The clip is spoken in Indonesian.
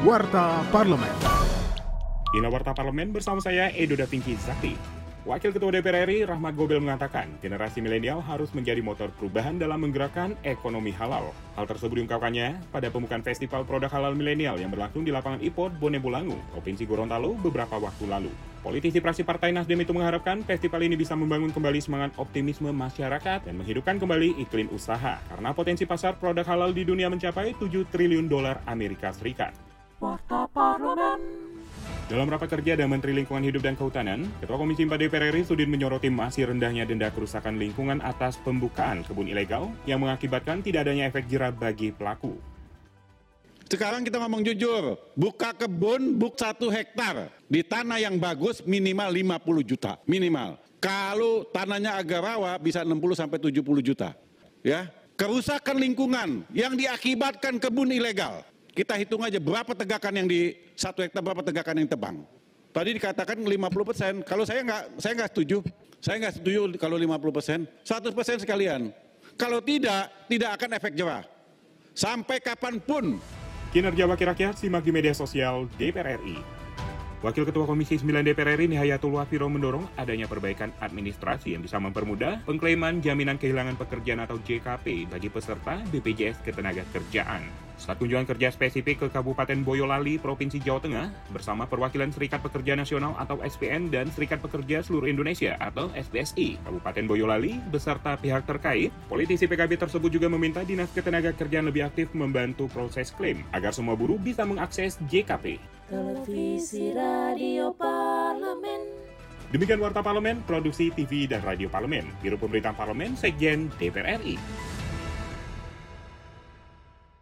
Warta Parlemen. Inilah Warta Parlemen bersama saya Edo Da Vinci Zakti. Wakil Ketua DPR RI Rahmat Gobel mengatakan generasi milenial harus menjadi motor perubahan dalam menggerakkan ekonomi halal. Hal tersebut diungkapkannya pada pembukaan Festival Produk Halal Milenial yang berlangsung di lapangan IPOD Bone Bolangu, Provinsi Gorontalo beberapa waktu lalu. Politisi praksi Partai Nasdem itu mengharapkan festival ini bisa membangun kembali semangat optimisme masyarakat dan menghidupkan kembali iklim usaha karena potensi pasar produk halal di dunia mencapai 7 triliun dolar Amerika Serikat. Warta Parlemen. Dalam rapat kerja dengan Menteri Lingkungan Hidup dan Kehutanan, Ketua Komisi 4 DPR RI Sudin menyoroti masih rendahnya denda kerusakan lingkungan atas pembukaan kebun ilegal yang mengakibatkan tidak adanya efek jerah bagi pelaku. Sekarang kita ngomong jujur, buka kebun buk satu hektar di tanah yang bagus minimal 50 juta minimal. Kalau tanahnya agak rawa bisa 60 sampai 70 juta. Ya, kerusakan lingkungan yang diakibatkan kebun ilegal kita hitung aja berapa tegakan yang di satu hektar, berapa tegakan yang tebang. Tadi dikatakan 50 persen, kalau saya nggak saya nggak setuju. Saya nggak setuju kalau 50 persen, 100 persen sekalian. Kalau tidak, tidak akan efek jerah. Sampai kapan pun. Kinerja Wakil Rakyat simak di media sosial DPR RI. Wakil Ketua Komisi 9 DPR RI Nihayatul Wafiro mendorong adanya perbaikan administrasi yang bisa mempermudah pengklaiman jaminan kehilangan pekerjaan atau JKP bagi peserta BPJS Ketenagakerjaan. Saat kunjungan kerja spesifik ke Kabupaten Boyolali, Provinsi Jawa Tengah, bersama perwakilan Serikat Pekerja Nasional atau SPN dan Serikat Pekerja Seluruh Indonesia atau SPSI, Kabupaten Boyolali, beserta pihak terkait, politisi PKB tersebut juga meminta Dinas Ketenagakerjaan lebih aktif membantu proses klaim agar semua buruh bisa mengakses JKP. Demikian Warta Parlemen, Produksi TV dan Radio Parlemen, Biro Pemerintahan Parlemen, Sekjen DPR RI.